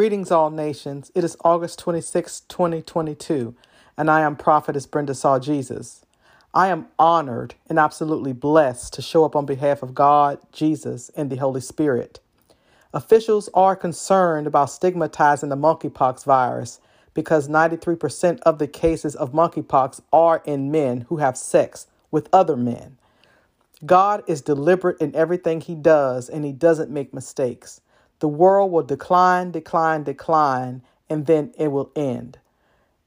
Greetings, all nations. It is August 26, 2022, and I am Prophetess Brenda Saw Jesus. I am honored and absolutely blessed to show up on behalf of God, Jesus, and the Holy Spirit. Officials are concerned about stigmatizing the monkeypox virus because 93% of the cases of monkeypox are in men who have sex with other men. God is deliberate in everything he does, and he doesn't make mistakes. The world will decline, decline, decline, and then it will end.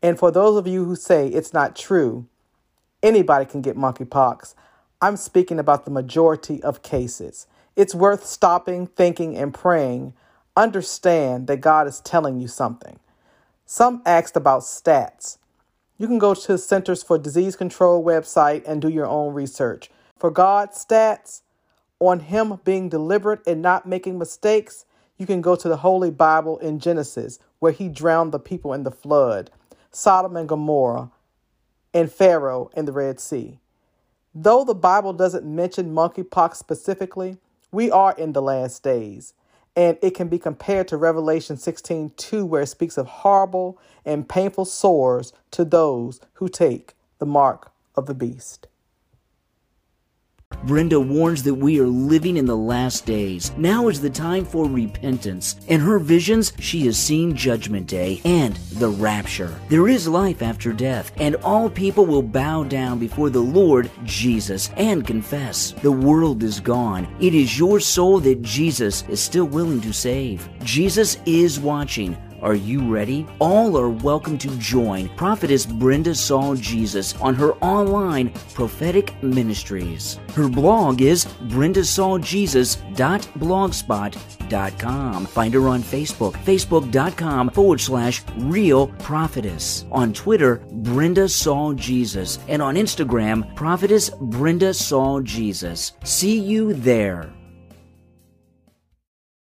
And for those of you who say it's not true, anybody can get monkeypox. I'm speaking about the majority of cases. It's worth stopping, thinking, and praying. Understand that God is telling you something. Some asked about stats. You can go to the Centers for Disease Control website and do your own research. For God's stats on Him being deliberate and not making mistakes, you can go to the Holy Bible in Genesis, where he drowned the people in the flood, Sodom and Gomorrah, and Pharaoh in the Red Sea. Though the Bible doesn't mention monkeypox specifically, we are in the last days. And it can be compared to Revelation 16 2, where it speaks of horrible and painful sores to those who take the mark of the beast. Brenda warns that we are living in the last days. Now is the time for repentance. In her visions, she has seen Judgment Day and the rapture. There is life after death, and all people will bow down before the Lord Jesus and confess. The world is gone. It is your soul that Jesus is still willing to save. Jesus is watching. Are you ready? All are welcome to join Prophetess Brenda Saw Jesus on her online prophetic ministries. Her blog is brendasawjesus.blogspot.com. Find her on Facebook, facebook.com forward slash real prophetess. On Twitter, Brenda Saw Jesus. And on Instagram, Prophetess Brenda Saw Jesus. See you there.